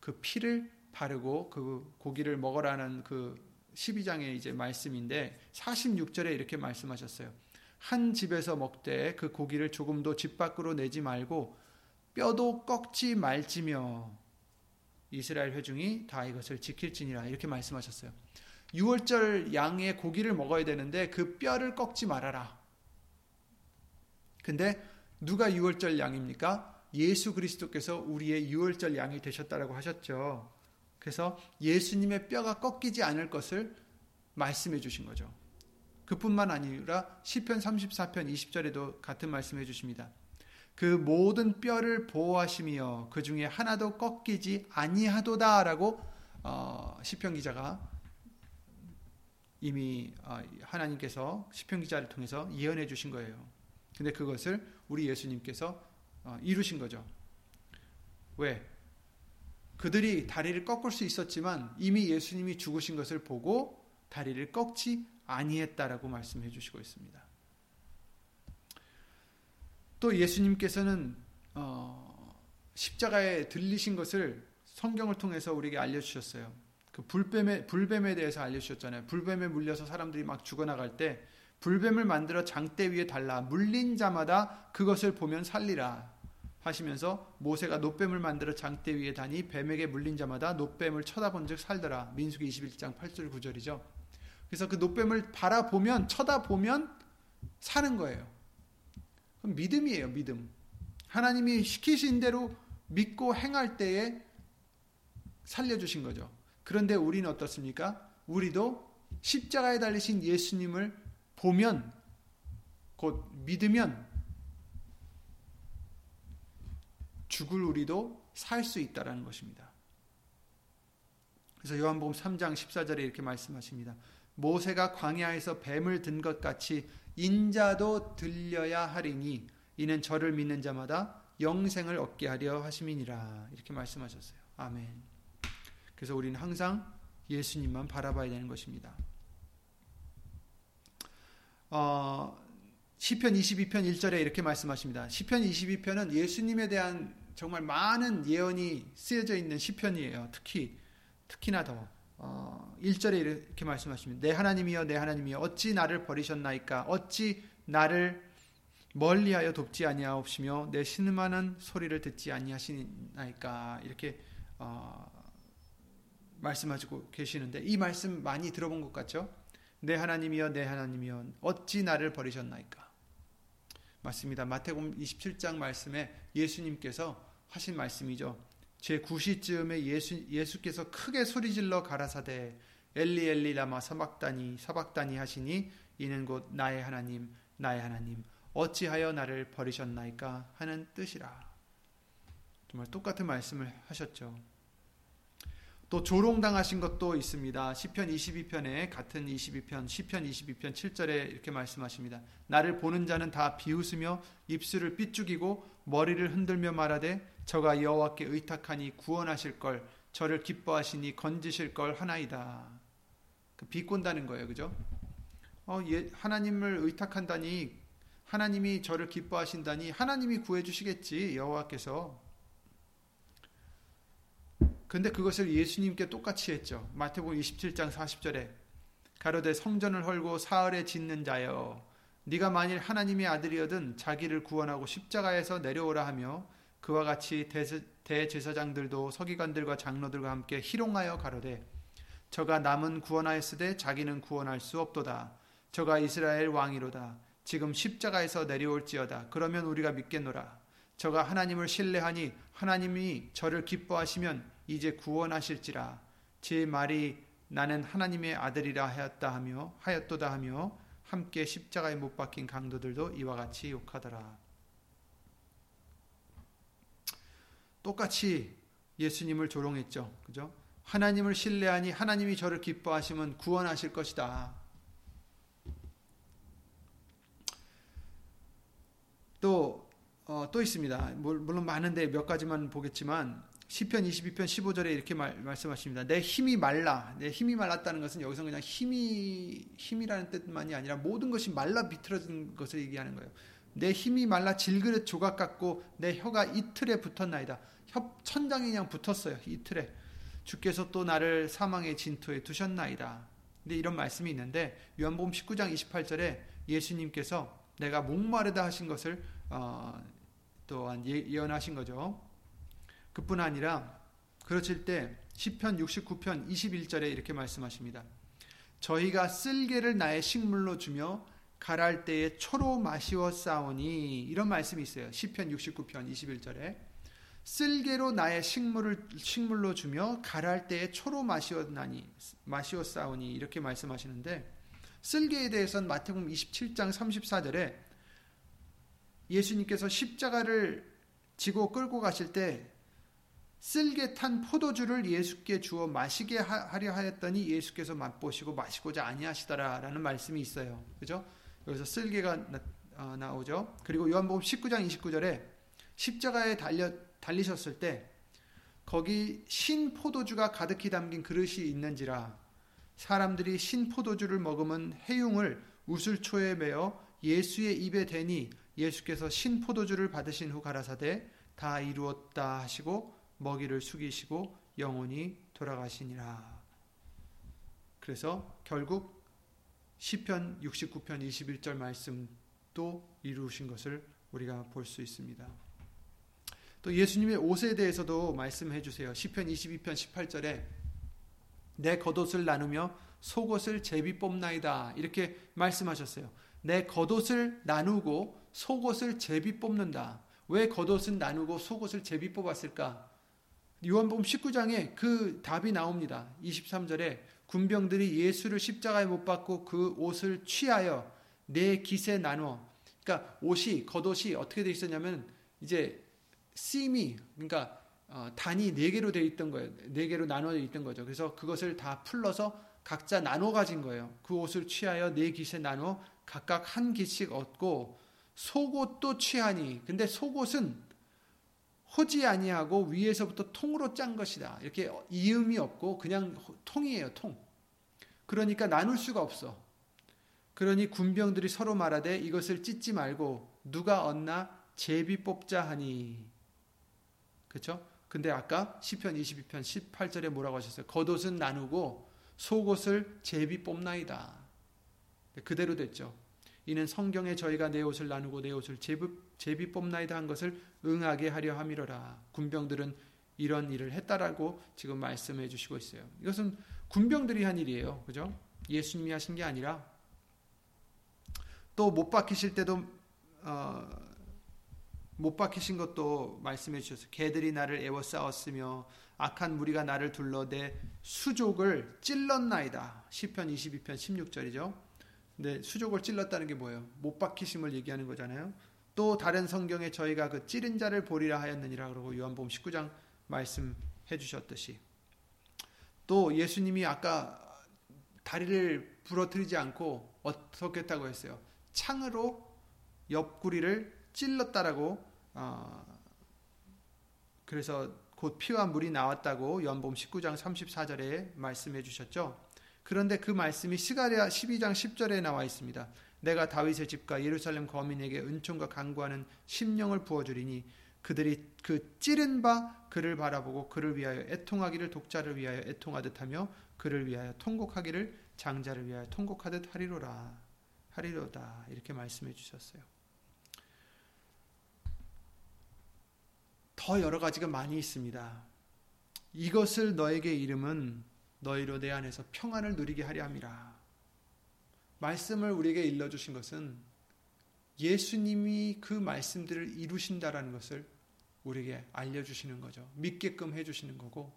그 피를 바르고 그 고기를 먹으라는 그 12장의 이제 말씀인데 46절에 이렇게 말씀하셨어요. 한 집에서 먹되 그 고기를 조금도 집 밖으로 내지 말고 뼈도 꺾지 말지며 이스라엘 회중이 다 이것을 지킬지니라 이렇게 말씀하셨어요. 6월절 양의 고기를 먹어야 되는데 그 뼈를 꺾지 말아라. 근데 누가 6월절 양입니까? 예수 그리스도께서 우리의 6월절 양이 되셨다라고 하셨죠. 그래서 예수님의 뼈가 꺾이지 않을 것을 말씀해 주신 거죠. 그뿐만 아니라 시편 34편 20절에도 같은 말씀해 주십니다. 그 모든 뼈를 보호하시며 그 중에 하나도 꺾이지 아니하도다라고 어, 시편 기자가 이미 아, 하나님께서 시편 기자를 통해서 예언해 주신 거예요. 근데 그것을 우리 예수님께서 어, 이루신 거죠. 왜? 그들이 다리를 꺾을 수 있었지만 이미 예수님이 죽으신 것을 보고 다리를 꺾지 아니했다라고 말씀해 주시고 있습니다. 또 예수님께서는 어, 십자가에 들리신 것을 성경을 통해서 우리에게 알려주셨어요. 그 불뱀에 불뱀에 대해서 알려주셨잖아요. 불뱀에 물려서 사람들이 막 죽어나갈 때 불뱀을 만들어 장대 위에 달라 물린 자마다 그것을 보면 살리라 하시면서 모세가 노뱀을 만들어 장대 위에 다니 뱀에게 물린 자마다 노뱀을 쳐다본즉 살더라. 민수기 21장 8절 9절이죠. 그래서 그 노뱀을 바라보면 쳐다보면 사는 거예요. 그럼 믿음이에요, 믿음. 하나님이 시키신 대로 믿고 행할 때에 살려주신 거죠. 그런데 우리는 어떻습니까? 우리도 십자가에 달리신 예수님을 보면, 곧 믿으면 죽을 우리도 살 수 있다라는 것입니다. 그래서 요한복음 3장 14절에 이렇게 말씀하십니다. 모세가 광야에서 뱀을 든 것 같이 인자도 들려야 하리니 이는 저를 믿는 자마다 영생을 얻게 하려 하심이니라 이렇게 말씀하셨어요. 아멘. 그래서 우리는 항상 예수님만 바라봐야 되는 것입니다. 어, 시편 22편 1절에 이렇게 말씀하십니다. 시편 22편은 예수님에 대한 정말 많은 예언이 쓰여져 있는 시편이에요. 특히 특히나 더 어, 1절에 이렇게 말씀하십니다. 내 하나님이여 내 하나님이여 어찌 나를 버리셨나이까 어찌 나를 멀리하여 돕지 아니하옵시며 내 신음하는 소리를 듣지 아니하시나이까 이렇게 어, 말씀하시고 계시는데 이 말씀 많이 들어본 것 같죠? 내 하나님이여 내 하나님이여 어찌 나를 버리셨나이까 맞습니다. 마태복음 27장 말씀에 예수님께서 하신 말씀이죠. 제 9시쯤에 예수, 예수께서 크게 소리질러 가라사대 엘리 엘리 라마 사박다니 사박다니 하시니 이는 곧 나의 하나님 나의 하나님 어찌하여 나를 버리셨나이까 하는 뜻이라. 정말 똑같은 말씀을 하셨죠. 또 조롱당하신 것도 있습니다. 시편 22편에 같은 22편 시편 22편 7절에 이렇게 말씀하십니다. 나를 보는 자는 다 비웃으며 입술을 삐죽이고 머리를 흔들며 말하되 저가 여호와께 의탁하니 구원하실 걸 저를 기뻐하시니 건지실 걸 하나이다. 그 비꼰다는 거예요. 그죠? 어, 예, 하나님을 의탁한다니 하나님이 저를 기뻐하신다니 하나님이 구해 주시겠지. 여호와께서 근데 그것을 예수님께 똑같이 했죠. 마태복음 27장 40절에 가로되 성전을 헐고 사흘에 짓는 자여 네가 만일 하나님의 아들이어든 자기를 구원하고 십자가에서 내려오라 하며 그와 같이 대제사장들도 서기관들과 장로들과 함께 희롱하여 가로되 저가 남은 구원하였으되 자기는 구원할 수 없도다. 저가 이스라엘 왕이로다. 지금 십자가에서 내려올지어다. 그러면 우리가 믿겠노라. 저가 하나님을 신뢰하니 하나님이 저를 기뻐하시면 이제 구원하실지라 제 말이 나는 하나님의 아들이라 하였다 하며 하였도다 하며 함께 십자가에 못 박힌 강도들도 이와 같이 욕하더라. 똑같이 예수님을 조롱했죠. 그죠? 하나님을 신뢰하니 하나님이 저를 기뻐하시면 구원하실 것이다. 또, 어, 또 있습니다. 물론 많은데 몇 가지만 보겠지만, 시편 22편 15절에 이렇게 말, 말씀하십니다. 내 힘이 말라. 내 힘이 말랐다는 것은 여기서 그냥 힘이 힘이라는 뜻만이 아니라 모든 것이 말라 비틀어진 것을 얘기하는 거예요. 내 힘이 말라 질그릇 조각 같고 내 혀가 이틀에 붙었나이다. 혀 천장에 그냥 붙었어요. 이틀에. 주께서 또 나를 사망의 진토에 두셨나이다. 근데 이런 말씀이 있는데 요한복음 19장 28절에 예수님께서 내가 목마르다 하신 것을 어, 또한 예, 예언하신 거죠. 그뿐 아니라 그러칠 때 시편 69편 21절에 이렇게 말씀하십니다. 저희가 쓸개를 나의 식물로 주며 가랄 때에 초로 마시어 싸우니 이런 말씀이 있어요. 시편 69편 21절에 쓸개로 나의 식물을 식물로 주며 가랄 때에 초로 마시었나니 마시어 싸우니 이렇게 말씀하시는데 쓸개에 대해서는 마태복음 27장 34절에 예수님께서 십자가를 지고 끌고 가실 때 쓸개 탄 포도주를 예수께 주어 마시게 하려 하였더니 예수께서 맛보시고 마시고자 아니하시더라라는 말씀이 있어요. 그죠? 여기서 쓸개가 나, 어, 오죠 그리고 요한복음 19장 29절에 십자가에 달려 달리셨을 때 거기 신 포도주가 가득히 담긴 그릇이 있는지라 사람들이 신 포도주를 먹으면 해융을 우슬초에 매어 예수의 입에 대니 예수께서 신 포도주를 받으신 후 가라사대 다 이루었다 하시고 먹이를 숙이시고 영원히 돌아가시니라. 그래서 결국 시편 69편 21절 말씀도 이루신 것을 우리가 볼 수 있습니다. 또 예수님의 옷에 대해서도 말씀해 주세요. 시편 22편 18절에 내 겉옷을 나누며 속옷을 제비 뽑나이다. 이렇게 말씀하셨어요. 내 겉옷을 나누고 속옷을 제비 뽑는다. 왜 겉옷은 나누고 속옷을 제비 뽑았을까? 요한복음 19장에 그 답이 나옵니다. 23절에 군병들이 예수를 십자가에 못 박고 그 옷을 취하여 네 깃에 나누어 그러니까 옷이 겉옷이 어떻게 되어 있었냐면 이제 심이 그러니까 어, 단이 네 개로 되어 있던 거예요. 네 개로 나눠져 있던 거죠. 그래서 그것을 다 풀러서 각자 나눠 가진 거예요. 그 옷을 취하여 네 깃에 나눠 각각 한 깃씩 얻고 속옷도 취하니 근데 속옷은 호지 아니하고 위에서부터 통으로 짠 것이다. 이렇게 이음이 없고 그냥 통이에요, 통. 그러니까 나눌 수가 없어. 그러니 군병들이 서로 말하되 이것을 찢지 말고 누가 얻나 제비 뽑자 하니. 그렇죠? 근데 아까 시편 22편 18절에 뭐라고 하셨어요? 겉옷은 나누고 속옷을 제비 뽑나이다. 그대로 됐죠. 이는 성경에 저희가 내 옷을 나누고 내 옷을 제비, 뽑나이다 한 것을 응하게 하려 함이로라. 군병들은 이런 일을 했다라고 지금 말씀해 주시고 있어요. 이것은 군병들이 한 일이에요. 그죠? 예수님이 하신 게 아니라 또 못 박히실 때도 어, 못 박히신 것도 말씀해 주셨어요. 개들이 나를 애워 싸웠으며 악한 무리가 나를 둘러대 수족을 찔렀나이다. 시편 22편 16절이죠. 근데 수족을 찔렀다는 게 뭐예요? 못 박히심을 얘기하는 거잖아요. 또 다른 성경에 저희가 그 찌른 자를 보리라 하였느니라 그러고 요한복음 19장 말씀해 주셨듯이 또 예수님이 아까 다리를 부러뜨리지 않고 어떻게 했다고 했어요? 창으로 옆구리를 찔렀다라고 어, 그래서 곧 피와 물이 나왔다고 연봄 19장 34절에 말씀해 주셨죠. 그런데 그 말씀이 시가랴 12장 10절에 나와 있습니다. 내가 다윗의 집과 예루살렘 거민에게 은총과 강구하는 심령을 부어주리니 그들이 그 찌른 바 그를 바라보고 그를 위하여 애통하기를 독자를 위하여 애통하듯 하며 그를 위하여 통곡하기를 장자를 위하여 통곡하듯 하리로라 하리로다 이렇게 말씀해 주셨어요. 더 여러 가지가 많이 있습니다. 이것을 너에게 이름은 너희로 내 안에서 평안을 누리게 하려 함이라. 말씀을 우리에게 일러 주신 것은 예수님이 그 말씀들을 이루신다라는 것을 우리에게 알려 주시는 거죠. 믿게끔 해 주시는 거고,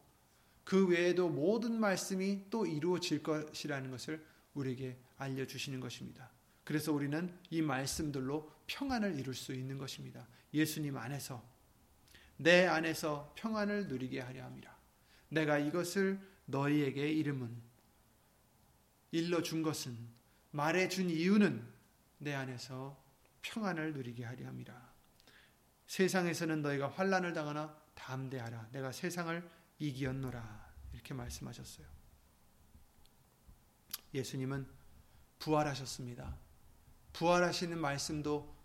그 외에도 모든 말씀이 또 이루어질 것이라는 것을 우리에게 알려 주시는 것입니다. 그래서 우리는 이 말씀들로 평안을 이룰 수 있는 것입니다. 예수님 안에서, 내 안에서 평안을 누리게 하려 함이라. 내가 이것을 너희에게 이름은, 일러 준 것은, 말해 준 이유는 내 안에서 평안을 누리게 하려 함이라. 세상에서는 너희가 환란을 당하나 담대하라. 내가 세상을 이기었노라. 이렇게 말씀하셨어요. 예수님은 부활하셨습니다. 부활하시는 말씀도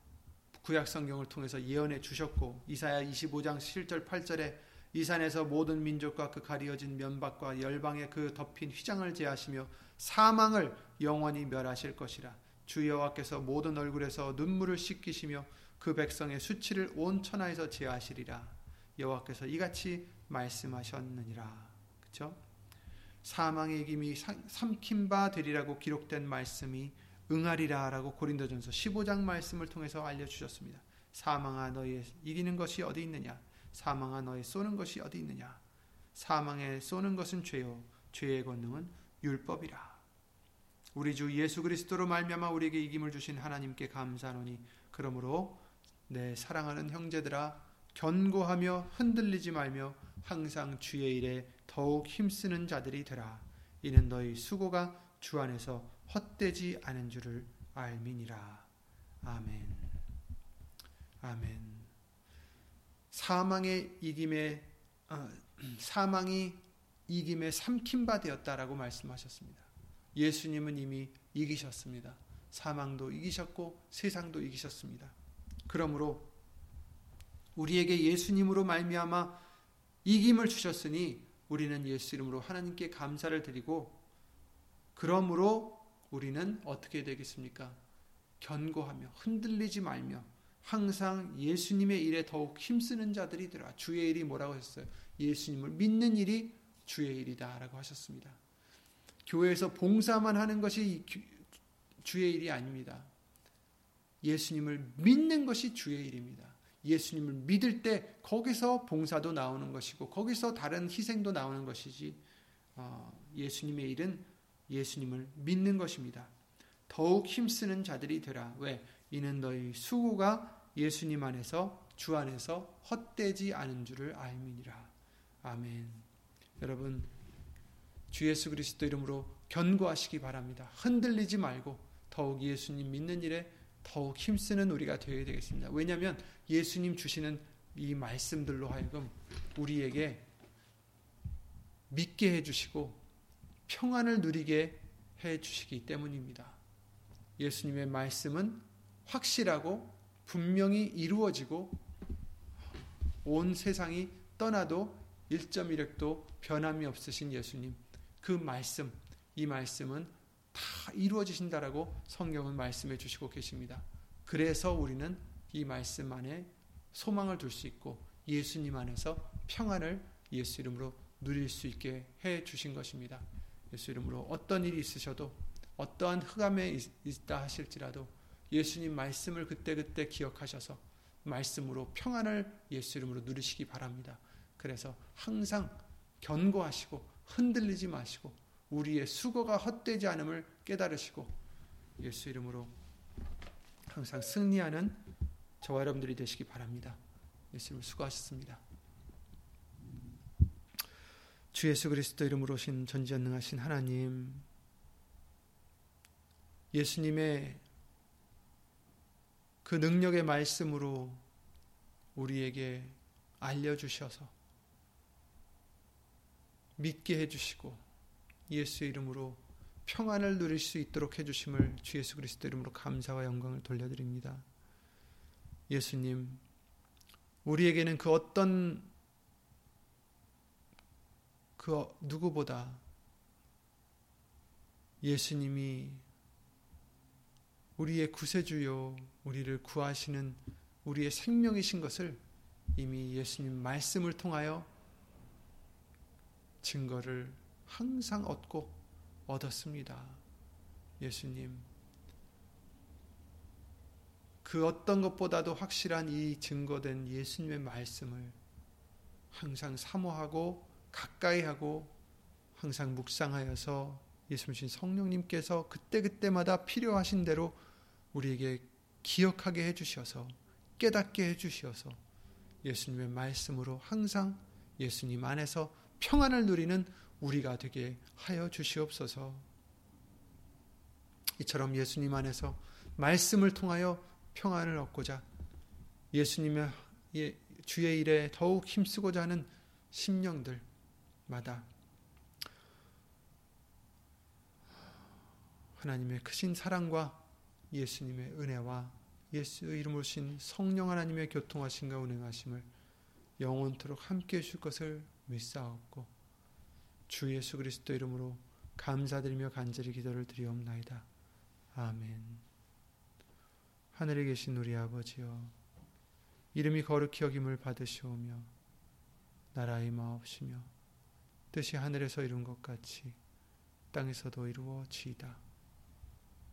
구약 성경을 통해서 예언해 주셨고 이사야 25장 7절 8절에 이 산에서 모든 민족과 그 가리어진 면박과 열방에 그 덮인 휘장을 제하시며 사망을 영원히 멸하실 것이라 주 여호와께서 모든 얼굴에서 눈물을 씻기시며 그 백성의 수치를 온 천하에서 제하시리라. 여호와께서 이같이 말씀하셨느니라. 그렇죠? 사망의 이김이 삼킨 바 되리라고 기록된 말씀이 응하리라라고 고린도전서 15장 말씀을 통해서 알려 주셨습니다. 사망아 너희 이기는 것이 어디 있느냐? 사망아 너희 쏘는 것이 어디 있느냐? 사망에 쏘는 것은 죄요 죄의 권능은 율법이라. 우리 주 예수 그리스도로 말미암아 우리에게 이김을 주신 하나님께 감사하노니 그러므로 내 사랑하는 형제들아 견고하며 흔들리지 말며 항상 주의 일에 더욱 힘쓰는 자들이 되라. 이는 너희 수고가 주 안에서 헛되지 않은 줄을 알미니라. 아멘. 아멘. 사망의 이김에 어, 사망이 이김에 삼킨 바 되었다라고 말씀하셨습니다. 예수님은 이미 이기셨습니다. 사망도 이기셨고 세상도 이기셨습니다. 그러므로 우리에게 예수님으로 말미암아 이김을 주셨으니 우리는 예수 이름으로 하나님께 감사를 드리고 그러므로 우리는 어떻게 되겠습니까? 견고하며 흔들리지 말며 항상 예수님의 일에 더욱 힘쓰는 자들이 되라. 주의 일이 뭐라고 했어요? 예수님을 믿는 일이 주의 일이다라고 하셨습니다. 교회에서 봉사만 하는 것이 주의 일이 아닙니다. 예수님을 믿는 것이 주의 일입니다. 예수님을 믿을 때 거기서 봉사도 나오는 것이고 거기서 다른 희생도 나오는 것이지 어, 예수님의 일은 예수님을 믿는 것입니다. 더욱 힘쓰는 자들이 되라. 왜? 이는 너희 수고가 예수님 안에서 주 안에서 헛되지 않은 줄을 알미니라. 아멘. 여러분 주 예수 그리스도 이름으로 견고하시기 바랍니다. 흔들리지 말고 더욱 예수님 믿는 일에 더욱 힘쓰는 우리가 되어야 되겠습니다. 왜냐하면 예수님 주시는 이 말씀들로 하여금 우리에게 믿게 해주시고 평안을 누리게 해주시기 때문입니다. 예수님의 말씀은 확실하고 분명히 이루어지고 온 세상이 떠나도 1.1획도 변함이 없으신 예수님 그 말씀 이 말씀은 다 이루어지신다라고 성경은 말씀해 주시고 계십니다. 그래서 우리는 이 말씀 안에 소망을 둘 수 있고 예수님 안에서 평안을 예수 이름으로 누릴 수 있게 해 주신 것입니다. 예수 이름으로 어떤 일이 있으셔도 어떠한 흑암에 있다 하실지라도 예수님 말씀을 그때그때 기억하셔서 말씀으로 평안을 예수 이름으로 누리시기 바랍니다. 그래서 항상 견고하시고 흔들리지 마시고 우리의 수고가 헛되지 않음을 깨달으시고 예수 이름으로 항상 승리하는 저와 여러분들이 되시기 바랍니다. 예수님 수고하셨습니다. 주 예수 그리스도 이름으로 오신 전지전능하신 하나님 예수님의 그 능력의 말씀으로 우리에게 알려주셔서 믿게 해주시고 예수 이름으로 평안을 누릴 수 있도록 해주심을 주 예수 그리스도 이름으로 감사와 영광을 돌려드립니다. 예수님, 우리에게는 그 어떤 그 누구보다 예수님이 우리의 구세주요, 우리를 구하시는 우리의 생명이신 것을 이미 예수님 말씀을 통하여 증거를 항상 얻고 얻었습니다. 예수님. 그 어떤 것보다도 확실한 이 증거된 예수님의 말씀을 항상 사모하고 가까이 하고 항상 묵상하여서 예수님 성령님께서 그때그때마다 필요하신 대로 우리에게 기억하게 해주셔서 깨닫게 해주셔서 예수님의 말씀으로 항상 예수님 안에서 평안을 누리는 우리가 되게 하여 주시옵소서. 이처럼 예수님 안에서 말씀을 통하여 평안을 얻고자 예수님의 주의 일에 더욱 힘쓰고자 하는 심령들마다 하나님의 크신 사랑과 예수님의 은혜와 예수 이름으로 신 성령 하나님의 교통하심과 운행하심을 영원토록 함께 해줄 것을 믿사옵고 주 예수 그리스도 이름으로 감사드리며 간절히 기도를 드리옵나이다. 아멘. 하늘에 계신 우리 아버지여 이름이 거룩히 여김을 받으시오며 나라의 마옵시며 뜻이 하늘에서 이룬 것 같이 땅에서도 이루어지이다.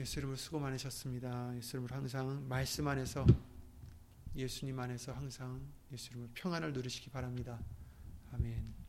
예수 이름으로 수고 많으셨습니다. 예수 이름으로 항상 말씀 안에서 예수님 안에서 항상 예수 이름으로 평안을 누리시기 바랍니다. 아멘.